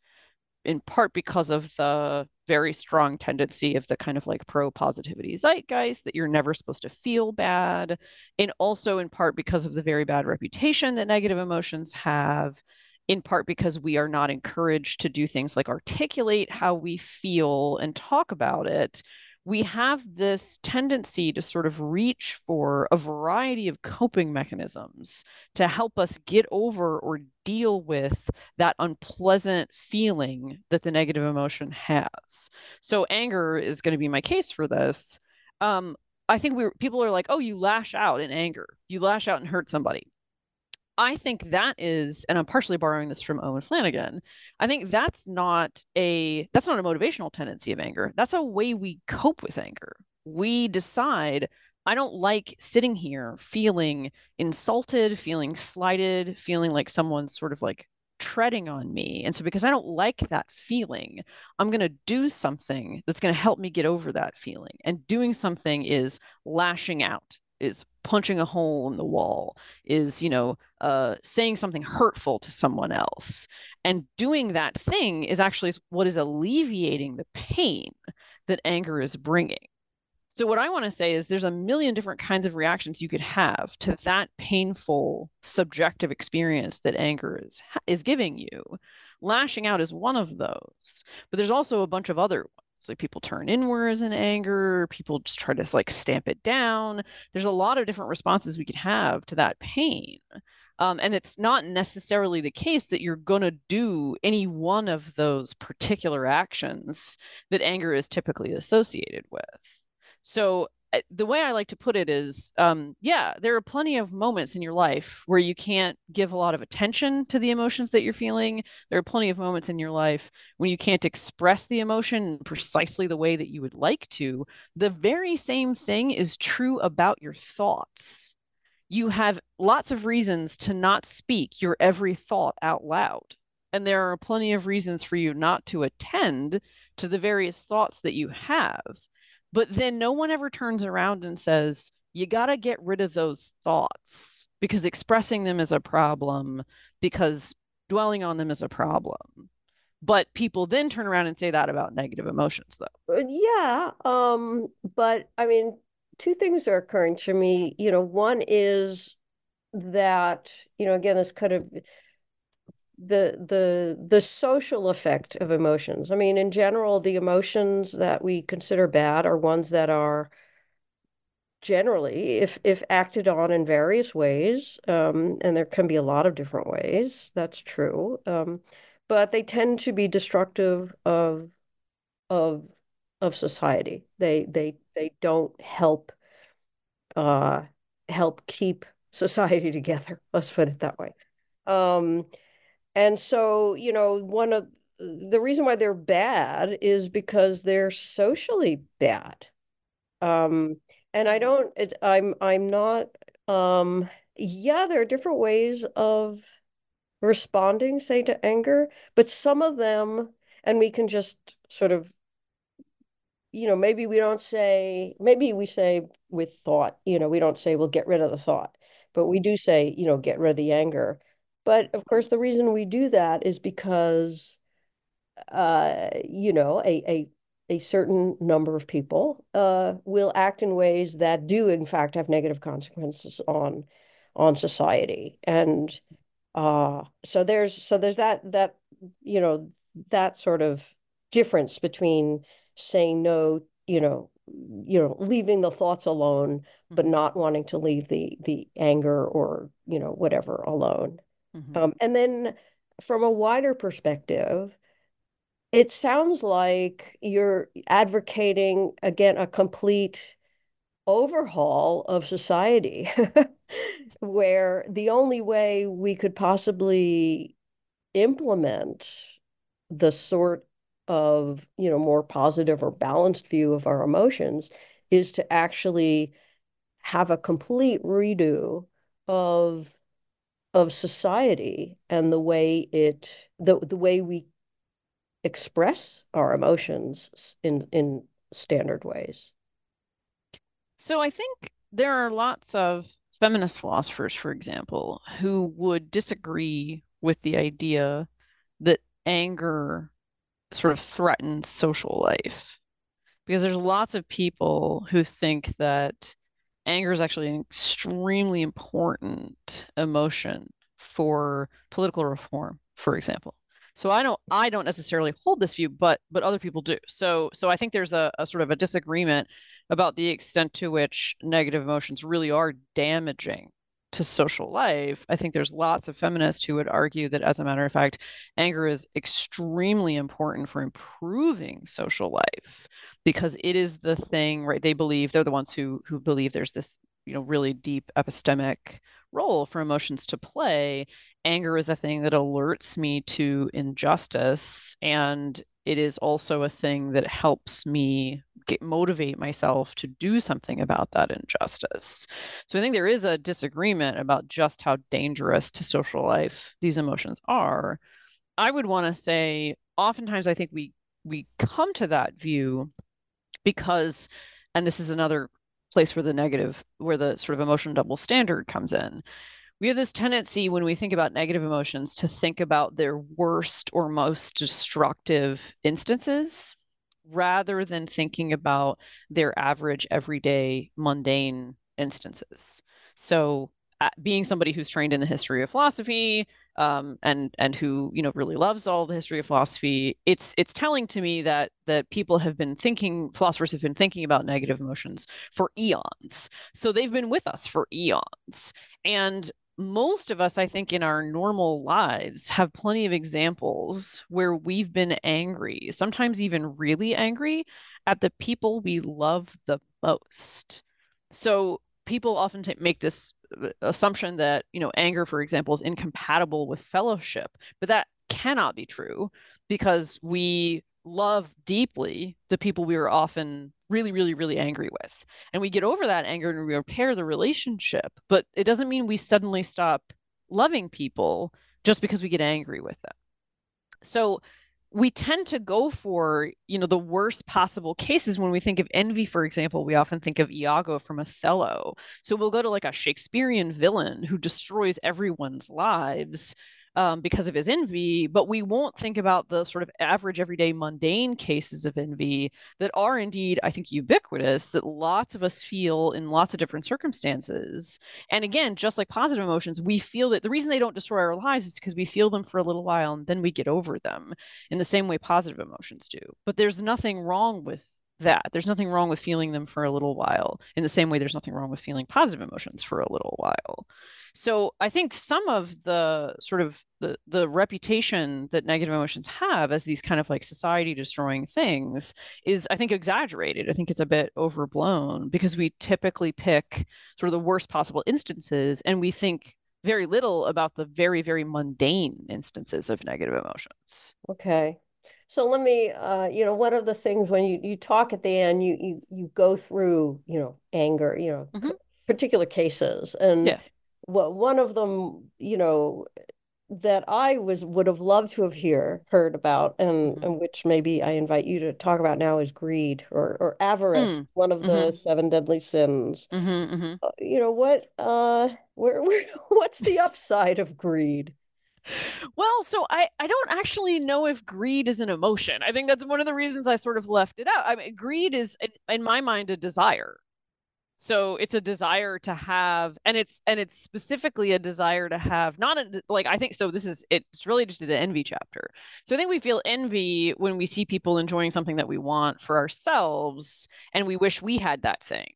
in part because of the very strong tendency of the kind of like pro positivity zeitgeist that you're never supposed to feel bad. And also, in part, because of the very bad reputation that negative emotions have, in part, because we are not encouraged to do things like articulate how we feel and talk about it we have this tendency to sort of reach for a variety of coping mechanisms to help us get over or deal with that unpleasant feeling that the negative emotion has. So anger is going to be my case for this. Um, I think we people are like, "Oh, you lash out in anger. You lash out and hurt somebody." I think that is, and I'm partially borrowing this from Owen Flanagan. I think that's not a that's not a motivational tendency of anger. That's a way we cope with anger. We decide I don't like sitting here feeling insulted, feeling slighted, feeling like someone's sort of like treading on me. And so because I don't like that feeling, I'm going to do something that's going to help me get over that feeling. And doing something is lashing out, is punching a hole in the wall is you know uh, saying something hurtful to someone else. And doing that thing is actually what is alleviating the pain that anger is bringing. So what i want to say is there's a million different kinds of reactions you could have to that painful subjective experience that anger is is giving you. Lashing out is one of those but there's also a bunch of other like people turn inwards in anger people just try to like stamp it down. There's a lot of different responses we could have to that pain um, and it's not necessarily the case that you're going to do any one of those particular actions that anger is typically associated with. So the way I like to put it is, um, yeah, there are plenty of moments in your life where you can't give a lot of attention to the emotions that you're feeling. There are plenty of moments in your life when you can't express the emotion precisely the way that you would like to. The very same thing is true about your thoughts. You have lots of reasons to not speak your every thought out loud. And there are plenty of reasons for you not to attend to the various thoughts that you have but then no one ever turns around and says, you got to get rid of those thoughts because expressing them is a problem, because dwelling on them is a problem. But people then turn around and say that about negative emotions, though.
Uh, yeah. Um, but I mean, two things are occurring to me. You know, one is that, you know, again, this could of the the the social effect of emotions. I mean, in general, the emotions that we consider bad are ones that are generally, if if acted on in various ways, um, and there can be a lot of different ways, that's true. Um, but they tend to be destructive of of of society. They they they don't help uh, help keep society together. Let's put it that way. Um, and so, you know, one of the reason why they're bad is because they're socially bad. Um, and I don't, it, I'm, I'm not, um, yeah, there are different ways of responding, say, to anger, but some of them, and we can just sort of, you know, maybe we don't say, maybe we say with thought, you know, we don't say, we'll get rid of the thought, but we do say, you know, get rid of the anger. But of course, the reason we do that is because, uh, you know, a, a a certain number of people uh, will act in ways that do, in fact, have negative consequences on on society. And uh, so there's so there's that that you know that sort of difference between saying no, you know, you know, leaving the thoughts alone, but mm-hmm. not wanting to leave the the anger or you know whatever alone. Mm-hmm. Um, and then from a wider perspective, it sounds like you're advocating again a complete overhaul of society where the only way we could possibly implement the sort of you know more positive or balanced view of our emotions is to actually have a complete redo of of society and the way it the the way we express our emotions in in standard ways.
So I think there are lots of feminist philosophers, for example, who would disagree with the idea that anger sort of threatens social life. Because there's lots of people who think that anger is actually an extremely important emotion for political reform, for example. So I don't I don't necessarily hold this view, but but other people do. So so I think there's a, a sort of a disagreement about the extent to which negative emotions really are damaging to social life. I think there's lots of feminists who would argue that, as a matter of fact, anger is extremely important for improving social life because it is the thing, right? They believe they're the ones who who believe there's this, you know, really deep epistemic role for emotions to play. Anger is a thing that alerts me to injustice and it is also a thing that helps me get, motivate myself to do something about that injustice. So I think there is a disagreement about just how dangerous to social life these emotions are. I would want to say oftentimes I think we we come to that view because and this is another place where the negative where the sort of emotion double standard comes in we have this tendency when we think about negative emotions to think about their worst or most destructive instances rather than thinking about their average everyday mundane instances. So uh, being somebody who's trained in the history of philosophy um, and and who you know really loves all the history of philosophy it's it's telling to me that that people have been thinking philosophers have been thinking about negative emotions for eons. So they've been with us for eons. And most of us, I think, in our normal lives have plenty of examples where we've been angry, sometimes even really angry at the people we love the most. So people often t- make this uh, assumption that, you know, anger, for example, is incompatible with fellowship, but that cannot be true because we love deeply the people we are often really, really, really angry with. And we get over that anger and we repair the relationship. But it doesn't mean we suddenly stop loving people just because we get angry with them. So we tend to go for, you know, the worst possible cases when we think of envy, for example, we often think of Iago from Othello. So we'll go to like a Shakespearean villain who destroys everyone's lives um, because of his envy, but we won't think about the sort of average, everyday, mundane cases of envy that are indeed, I think, ubiquitous, that lots of us feel in lots of different circumstances. And again, just like positive emotions, we feel that the reason they don't destroy our lives is because we feel them for a little while and then we get over them in the same way positive emotions do. But there's nothing wrong with that. There's nothing wrong with feeling them for a little while. In the same way, there's nothing wrong with feeling positive emotions for a little while. So I think some of the sort of the the reputation that negative emotions have as these kind of like society destroying things is I think exaggerated. I think it's a bit overblown because we typically pick sort of the worst possible instances and we think very little about the very very mundane instances of negative emotions.
Okay. So let me, uh, you know, one of the things when you, you talk at the end, you you you go through, you know, anger, you know, mm-hmm. particular cases, and yeah. well, one of them, you know, that I was would have loved to have hear heard about, and mm-hmm. and which maybe I invite you to talk about now is greed or or avarice, mm. one of the mm-hmm. seven deadly sins. Mm-hmm, mm-hmm. Uh, you know what? Uh, where, where what's the upside of greed?
Well, so I I don't actually know if greed is an emotion. I think that's one of the reasons I sort of left it out. I mean, greed is in, in my mind a desire. So it's a desire to have and it's and it's specifically a desire to have not a, like I think so this is it's related to the envy chapter. So I think we feel envy when we see people enjoying something that we want for ourselves and we wish we had that thing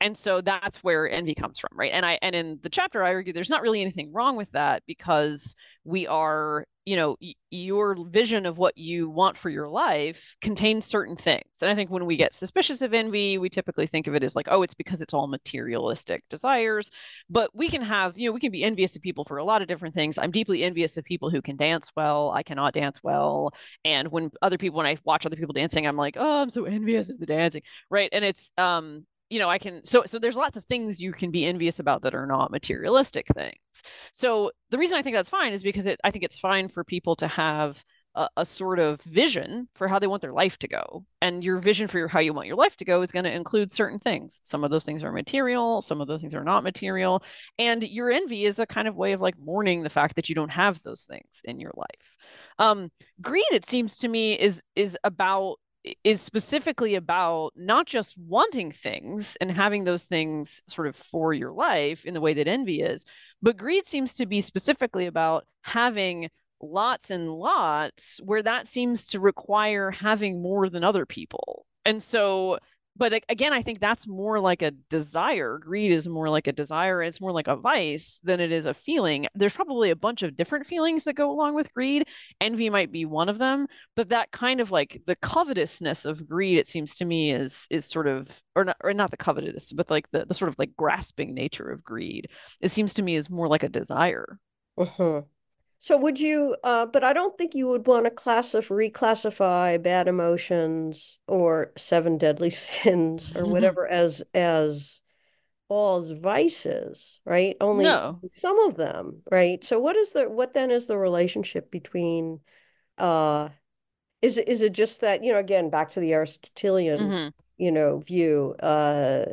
and so that's where envy comes from right? And i and in the chapter i argue there's not really anything wrong with that because we are you know y- your vision of what you want for your life contains certain things. And i think when we get suspicious of envy we typically think of it as like oh it's because it's all materialistic desires. But we can have you know we can be envious of people for a lot of different things. I'm deeply envious of people who can dance well. I cannot dance well. And when other people when i watch other people dancing i'm like oh i'm so envious of the dancing right? And it's um you know, I can so so there's lots of things you can be envious about that are not materialistic things. So the reason I think that's fine is because it I think it's fine for people to have a, a, sort of vision for how they want their life to go. And your vision for your, how you want your life to go is going to include certain things. Some of those things are material, some of those things are not material. And your envy is a kind of way of like mourning the fact that you don't have those things in your life. Um, greed, it seems to me, is is about is specifically about not just wanting things and having those things sort of for your life in the way that envy is, but greed seems to be specifically about having lots and lots where that seems to require having more than other people. And so but again i think that's more like a desire. Greed is more like a desire. It's more like a vice than it is a feeling. There's probably a bunch of different feelings that go along with greed. Envy might be one of them but that kind of like the covetousness of greed it seems to me is is sort of or not or not the covetous but like the, the sort of like grasping nature of greed. It seems to me is more like a desire.
Uh-huh. So would you, uh, but I don't think you would want to classify, reclassify bad emotions or seven deadly sins or whatever as as all vices, right? Only no. some of them, right? So what is the what then is the relationship between uh is it is it just that, you know, again, back to the Aristotelian, mm-hmm. you know, view, uh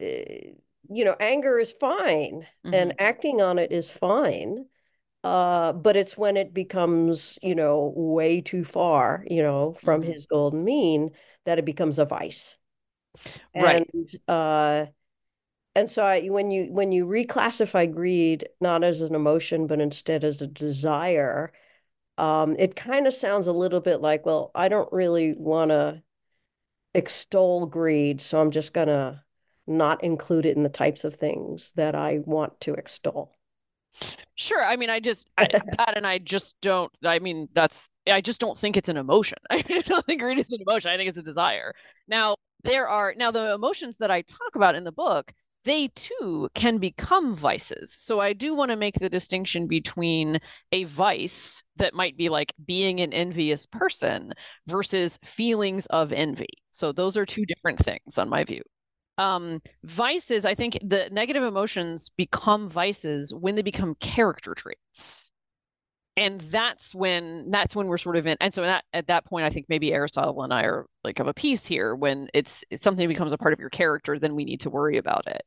eh, you know, anger is fine mm-hmm. and acting on it is fine uh, but it's when it becomes, you know, way too far, you know, from mm-hmm. his golden mean that it becomes a vice.
Right.
And uh, and so I, when you when you reclassify greed not as an emotion but instead as a desire, um, it kind of sounds a little bit like, well, I don't really want to extol greed, so I'm just gonna not include it in the types of things that I want to extol.
Sure. I mean, I just I, that, and I just don't. I mean, that's I just don't think it's an emotion. I don't think greed is an emotion. I think it's a desire. Now there are now the emotions that I talk about in the book. They too can become vices. So I do want to make the distinction between a vice that might be like being an envious person versus feelings of envy. So those are two different things on my view um vices i think the negative emotions become vices when they become character traits. And that's when that's when we're sort of in and so that, at that point i think maybe aristotle and i are like of a piece here when it's, it's something becomes a part of your character then we need to worry about it.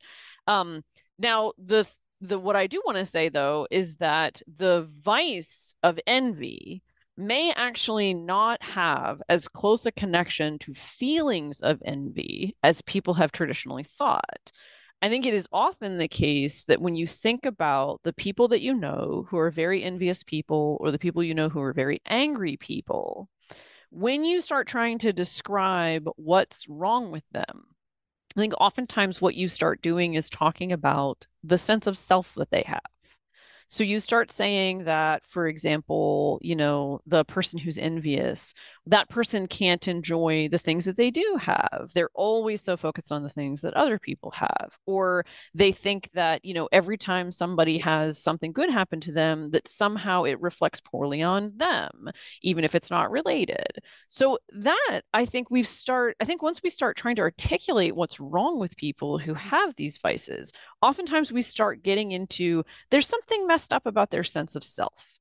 Um now the the what i do want to say though is that the vice of envy may actually not have as close a connection to feelings of envy as people have traditionally thought. I think it is often the case that when you think about the people that you know who are very envious people or the people you know who are very angry people, when you start trying to describe what's wrong with them, I think oftentimes what you start doing is talking about the sense of self that they have. So you start saying that, for example, you know, the person who's envious, that person can't enjoy the things that they do have. They're always so focused on the things that other people have. Or they think that, you know, every time somebody has something good happen to them, that somehow it reflects poorly on them, even if it's not related. So that I think we've start, I think once we start trying to articulate what's wrong with people who have these vices, oftentimes we start getting into there's something messed up about their sense of self.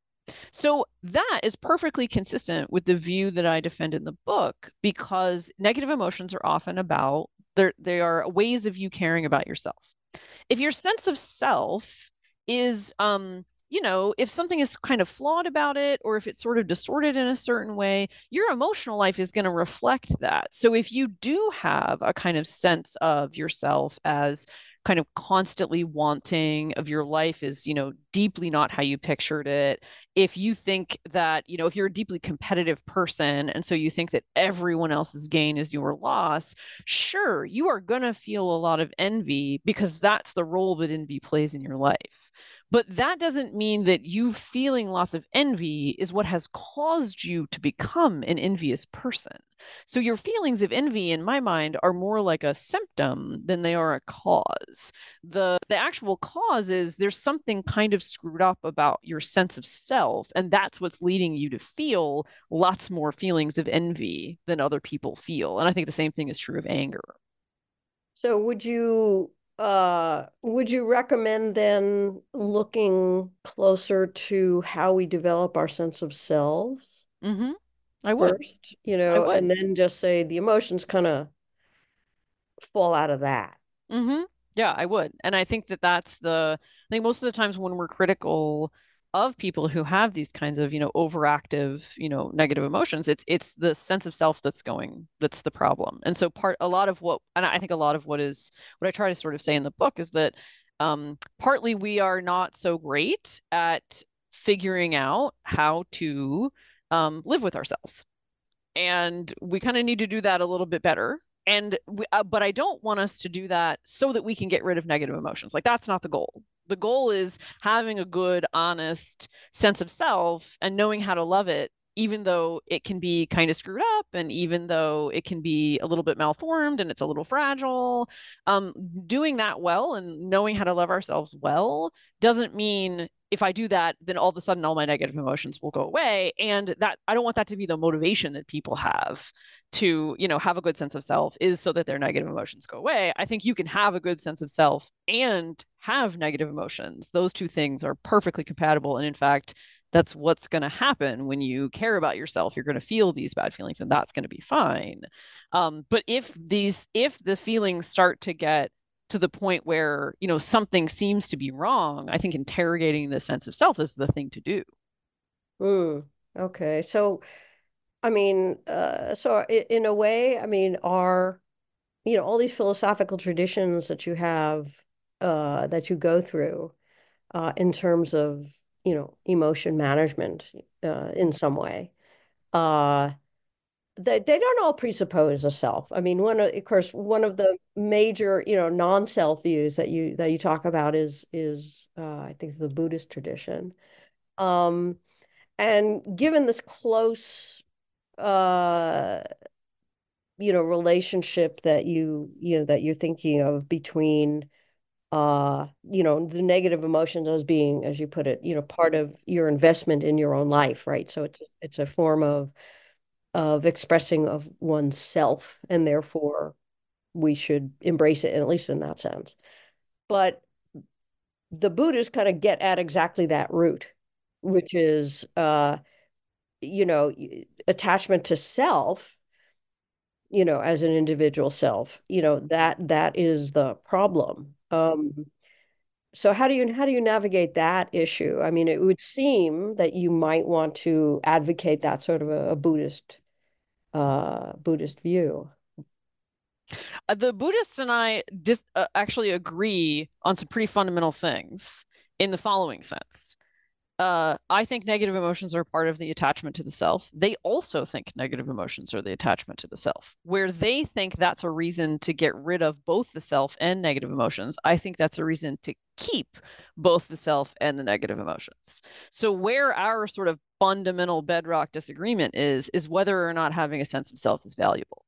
So that is perfectly consistent with the view that I defend in the book because negative emotions are often about they are ways of you caring about yourself. If your sense of self is um you know, if something is kind of flawed about it or if it's sort of distorted in a certain way, your emotional life is going to reflect that. So if you do have a kind of sense of yourself as kind of constantly wanting of your life is, you know, deeply not how you pictured it. If you think that, you know, if you're a deeply competitive person and so you think that everyone else's gain is your loss, sure, you are going to feel a lot of envy because that's the role that envy plays in your life. But that doesn't mean that you feeling lots of envy is what has caused you to become an envious person. So your feelings of envy in my mind are more like a symptom than they are a cause. The the actual cause is there's something kind of screwed up about your sense of self and that's what's leading you to feel lots more feelings of envy than other people feel. And I think the same thing is true of anger.
So would you uh, would you recommend then looking closer to how we develop our sense of selves?
Mm-hmm. I would.
First, you know, and then just say the emotions kind of fall out of that.
Mm-hmm. Yeah, I would. And I think that that's the, I think most of the times when we're critical of people who have these kinds of you know overactive you know negative emotions it's it's the sense of self that's going that's the problem and so part a lot of what and i think a lot of what is what i try to sort of say in the book is that um, partly we are not so great at figuring out how to um, live with ourselves. And we kind of need to do that a little bit better. And we, uh, but i don't want us to do that so that we can get rid of negative emotions. Like that's not the goal. The goal is having a good honest sense of self and knowing how to love it even though it can be kind of screwed up and even though it can be a little bit malformed and it's a little fragile um, doing that well and knowing how to love ourselves well doesn't mean if i do that then all of a sudden all my negative emotions will go away and that i don't want that to be the motivation that people have to you know have a good sense of self is so that their negative emotions go away. I think you can have a good sense of self and have negative emotions. Those two things are perfectly compatible and in fact that's what's going to happen when you care about yourself you're going to feel these bad feelings and that's going to be fine. Um, but if these if the feelings start to get to the point where you know something seems to be wrong i think interrogating the sense of self is the thing to do.
Mm, okay so I mean, uh, so in a way, I mean, are, you know, all these philosophical traditions that you have, uh, that you go through, uh, in terms of, you know, emotion management, uh, in some way, uh, they, they don't all presuppose a self. I mean, one of, of course, one of the major, you know, non-self views that you that you talk about is is uh, I think the Buddhist tradition. Um, and given this close uh you know relationship that you you know that you're thinking of between uh you know the negative emotions as being as you put it you know part of your investment in your own life right? So it's it's a form of of expressing of oneself and therefore we should embrace it at least in that sense. But the buddhists kind of get at exactly that root which is uh you know, attachment to self, you know, as an individual self, you know, that that is the problem. Um, so how do you how do you navigate that issue? I mean, it would seem that you might want to advocate that sort of a, a Buddhist uh, Buddhist view.
Uh, the Buddhists and I dis- uh, actually agree on some pretty fundamental things in the following sense uh, I think negative emotions are part of the attachment to the self. They also think negative emotions are the attachment to the self. Where they think that's a reason to get rid of both the self and negative emotions, I think that's a reason to keep both the self and the negative emotions. So where our sort of fundamental bedrock disagreement is is whether or not having a sense of self is valuable.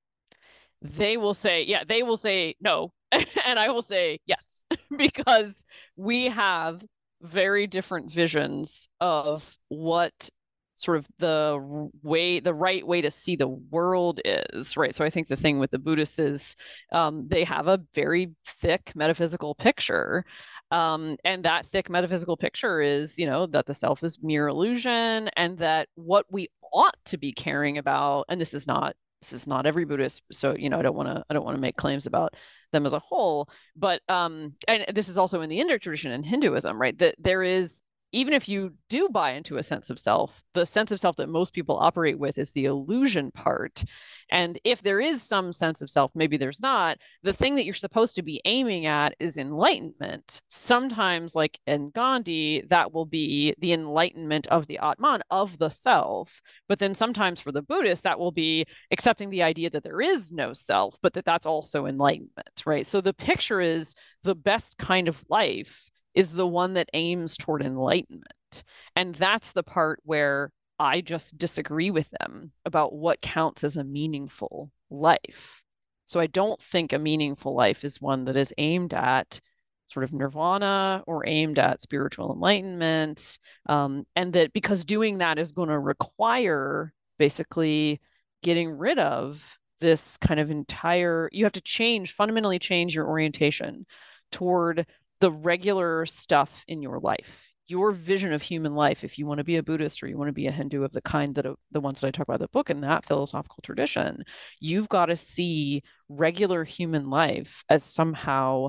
They will say, yeah, they will say no, and I will say yes because we have very different visions of what sort of the way the right way to see the world is right? So i think the thing with the buddhists is um, they have a very thick metaphysical picture um, and that thick metaphysical picture is you know that the self is mere illusion and that what we ought to be caring about and this is not this is not every buddhist so you know i don't want to i don't want to make claims about them as a whole. But um, and this is also in the Indic tradition in Hinduism, right? That there is even if you do buy into a sense of self, the sense of self that most people operate with is the illusion part. And if there is some sense of self, maybe there's not, the thing that you're supposed to be aiming at is enlightenment. Sometimes, like in Gandhi, that will be the enlightenment of the Atman, of the self. But then sometimes for the Buddhist, that will be accepting the idea that there is no self, but that that's also enlightenment, right? So the picture is the best kind of life is the one that aims toward enlightenment. And that's the part where I just disagree with them about what counts as a meaningful life. So I don't think a meaningful life is one that is aimed at sort of nirvana or aimed at spiritual enlightenment. Um, and that because doing that is going to require basically getting rid of this kind of entire, you have to change, fundamentally change your orientation toward the regular stuff in your life your vision of human life if you want to be a buddhist or you want to be a hindu of the kind that uh, the ones that i talk about in the book in that philosophical tradition you've got to see regular human life as somehow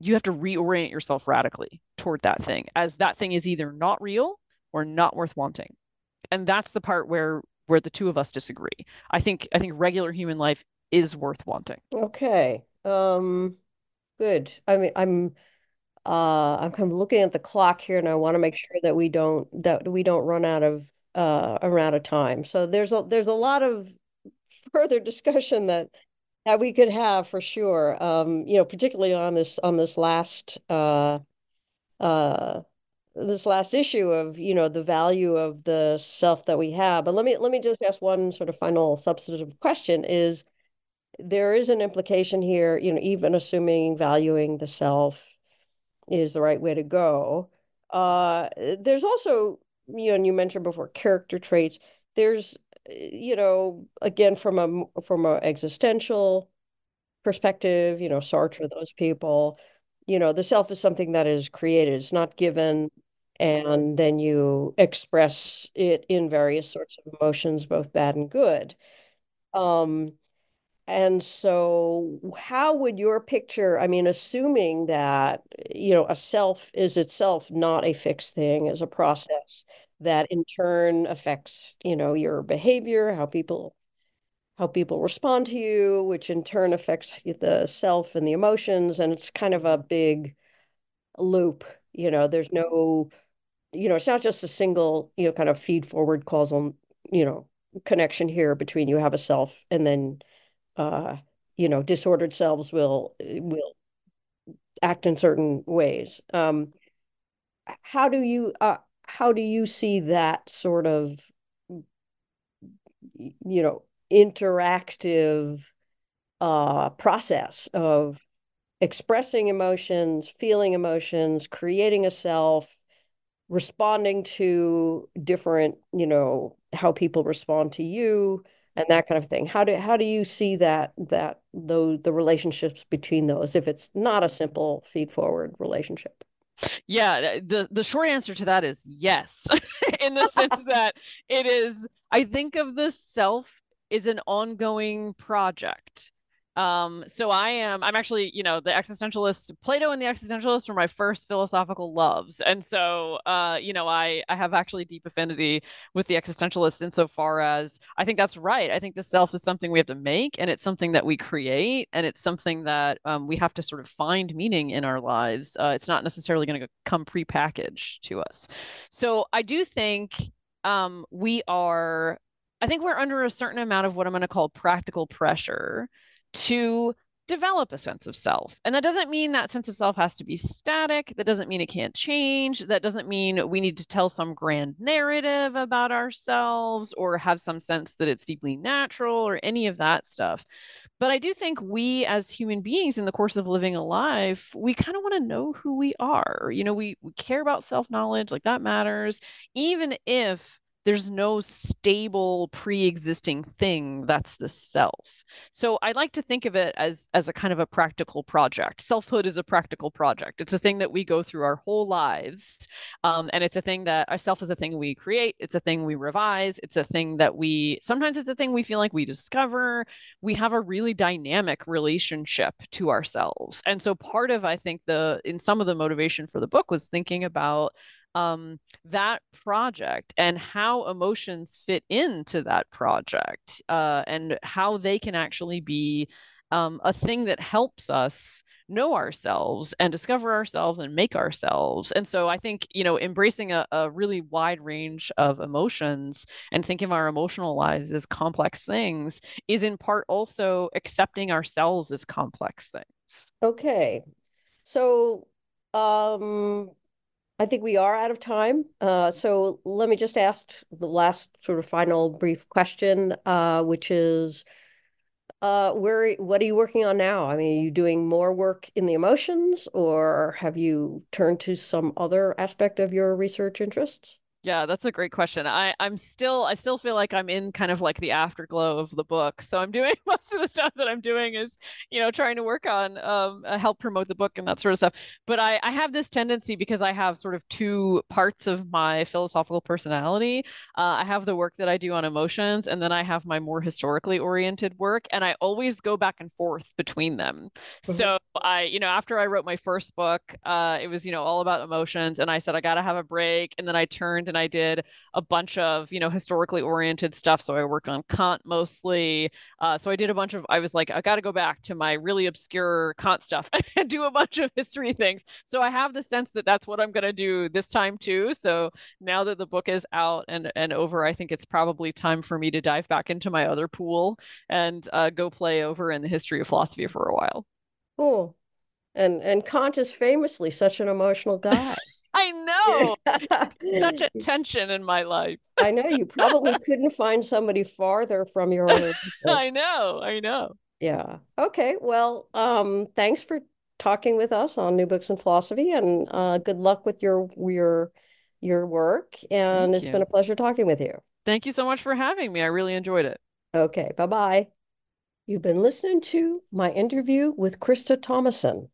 you have to reorient yourself radically toward that thing as that thing is either not real or not worth wanting. And that's the part where where the two of us disagree. I think i think regular human life is worth wanting.
Okay um good. I mean i'm uh, I'm kind of looking at the clock here, and I want to make sure that we don't that we don't run out of uh, out of time. So there's a there's a lot of further discussion that that we could have for sure. Um, you know, particularly on this on this last uh, uh, this last issue of you know the value of the self that we have. But let me let me just ask one sort of final substantive question: Is there is an implication here? You know, even assuming valuing the self is the right way to go. Uh, there's also, you know, and you mentioned before character traits. There's, you know, again from a from a existential perspective, you know, Sartre, those people, you know, the self is something that is created. It's not given, and then you express it in various sorts of emotions, both bad and good. Um, and so, how would your picture, I mean, assuming that, you know, a self is itself not a fixed thing, is a process that in turn affects, you know, your behavior, how people how people respond to you, which in turn affects the self and the emotions. And it's kind of a big loop. You know, there's no, you know, it's not just a single, you know, kind of feed forward causal, you know, connection here between you have a self and then uh, you know, disordered selves will will act in certain ways. Um, how do you uh, how do you see that sort of you know interactive uh, process of expressing emotions, feeling emotions, creating a self, responding to different, you know, how people respond to you, and that kind of thing. How do how do you see that that those the relationships between those if it's not a simple feed forward relationship?
Yeah, the the short answer to that is yes, in the sense that it is. I think of the self is an ongoing project. Um, so I am, I'm actually, you know, the existentialist, Plato and the existentialists were my first philosophical loves. And so, uh, you know, I, I have actually deep affinity with the existentialists insofar as I think that's right. I think the self is something we have to make and it's something that we create and it's something that um, we have to sort of find meaning in our lives. Uh, it's not necessarily going to come prepackaged to us. So I do think um, we are, I think we're under a certain amount of what I'm going to call practical pressure to develop a sense of self. And that doesn't mean that sense of self has to be static. That doesn't mean it can't change. That doesn't mean we need to tell some grand narrative about ourselves or have some sense that it's deeply natural or any of that stuff. But I do think we as human beings in the course of living a life, we kind of want to know who we are. You know, we, we care about self-knowledge, like that matters, even if there's no stable pre-existing thing that's the self. So i like to think of it as as a kind of a practical project. Selfhood is a practical project. It's a thing that we go through our whole lives um, and it's a thing that our self is a thing we create. It's a thing we revise. It's a thing that we sometimes it's a thing we feel like we discover. We have a really dynamic relationship to ourselves. And so part of i think the in some of the motivation for the book was thinking about um, that project and how emotions fit into that project uh, and how they can actually be um, a thing that helps us know ourselves and discover ourselves and make ourselves. And so I think, you know, embracing a, a really wide range of emotions and thinking of our emotional lives as complex things is in part also accepting ourselves as complex things.
Okay. So um I think we are out of time. Uh, so let me just ask the last sort of final brief question, uh, which is, uh, where what are you working on now? I mean, are you doing more work in the emotions, or have you turned to some other aspect of your research interests?
Yeah, that's a great question. I I'm still I still feel like I'm in kind of like the afterglow of the book. So I'm doing most of the stuff that I'm doing is, you know, trying to work on um uh, help promote the book and that sort of stuff. But I I have this tendency because I have sort of two parts of my philosophical personality. Uh, I have the work that I do on emotions and then I have my more historically oriented work and I always go back and forth between them. Mm-hmm. So I, you know, after I wrote my first book, uh it was, you know, all about emotions and I said I got to have a break and then I turned and I did a bunch of, you know, historically oriented stuff. So I worked on Kant mostly. Uh, so I did a bunch of, I was like, I got to go back to my really obscure Kant stuff and do a bunch of history things. So I have the sense that that's what I'm going to do this time too. So now that the book is out and, and over, I think it's probably time for me to dive back into my other pool and uh, go play over in the history of philosophy for a while.
Cool. And and Kant is famously such an emotional guy.
I know. Such a tension in my life.
I know you probably couldn't find somebody farther from your own.
I know. I know.
Yeah. Okay. Well, um, thanks for talking with us on New Books and Philosophy, and uh, good luck with your your your work. And Thank it's you. been a pleasure talking with you.
Thank you so much for having me. I really enjoyed it.
Okay. Bye bye. You've been listening to my interview with Krista Thomason.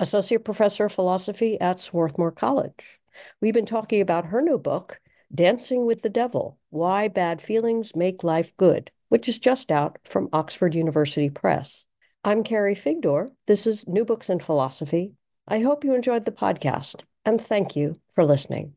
Associate Professor of Philosophy at Swarthmore College. We've been talking about her new book, Dancing with the Devil Why Bad Feelings Make Life Good, which is just out from Oxford University Press. I'm Carrie Figdor. This is New Books in Philosophy. I hope you enjoyed the podcast, and thank you for listening.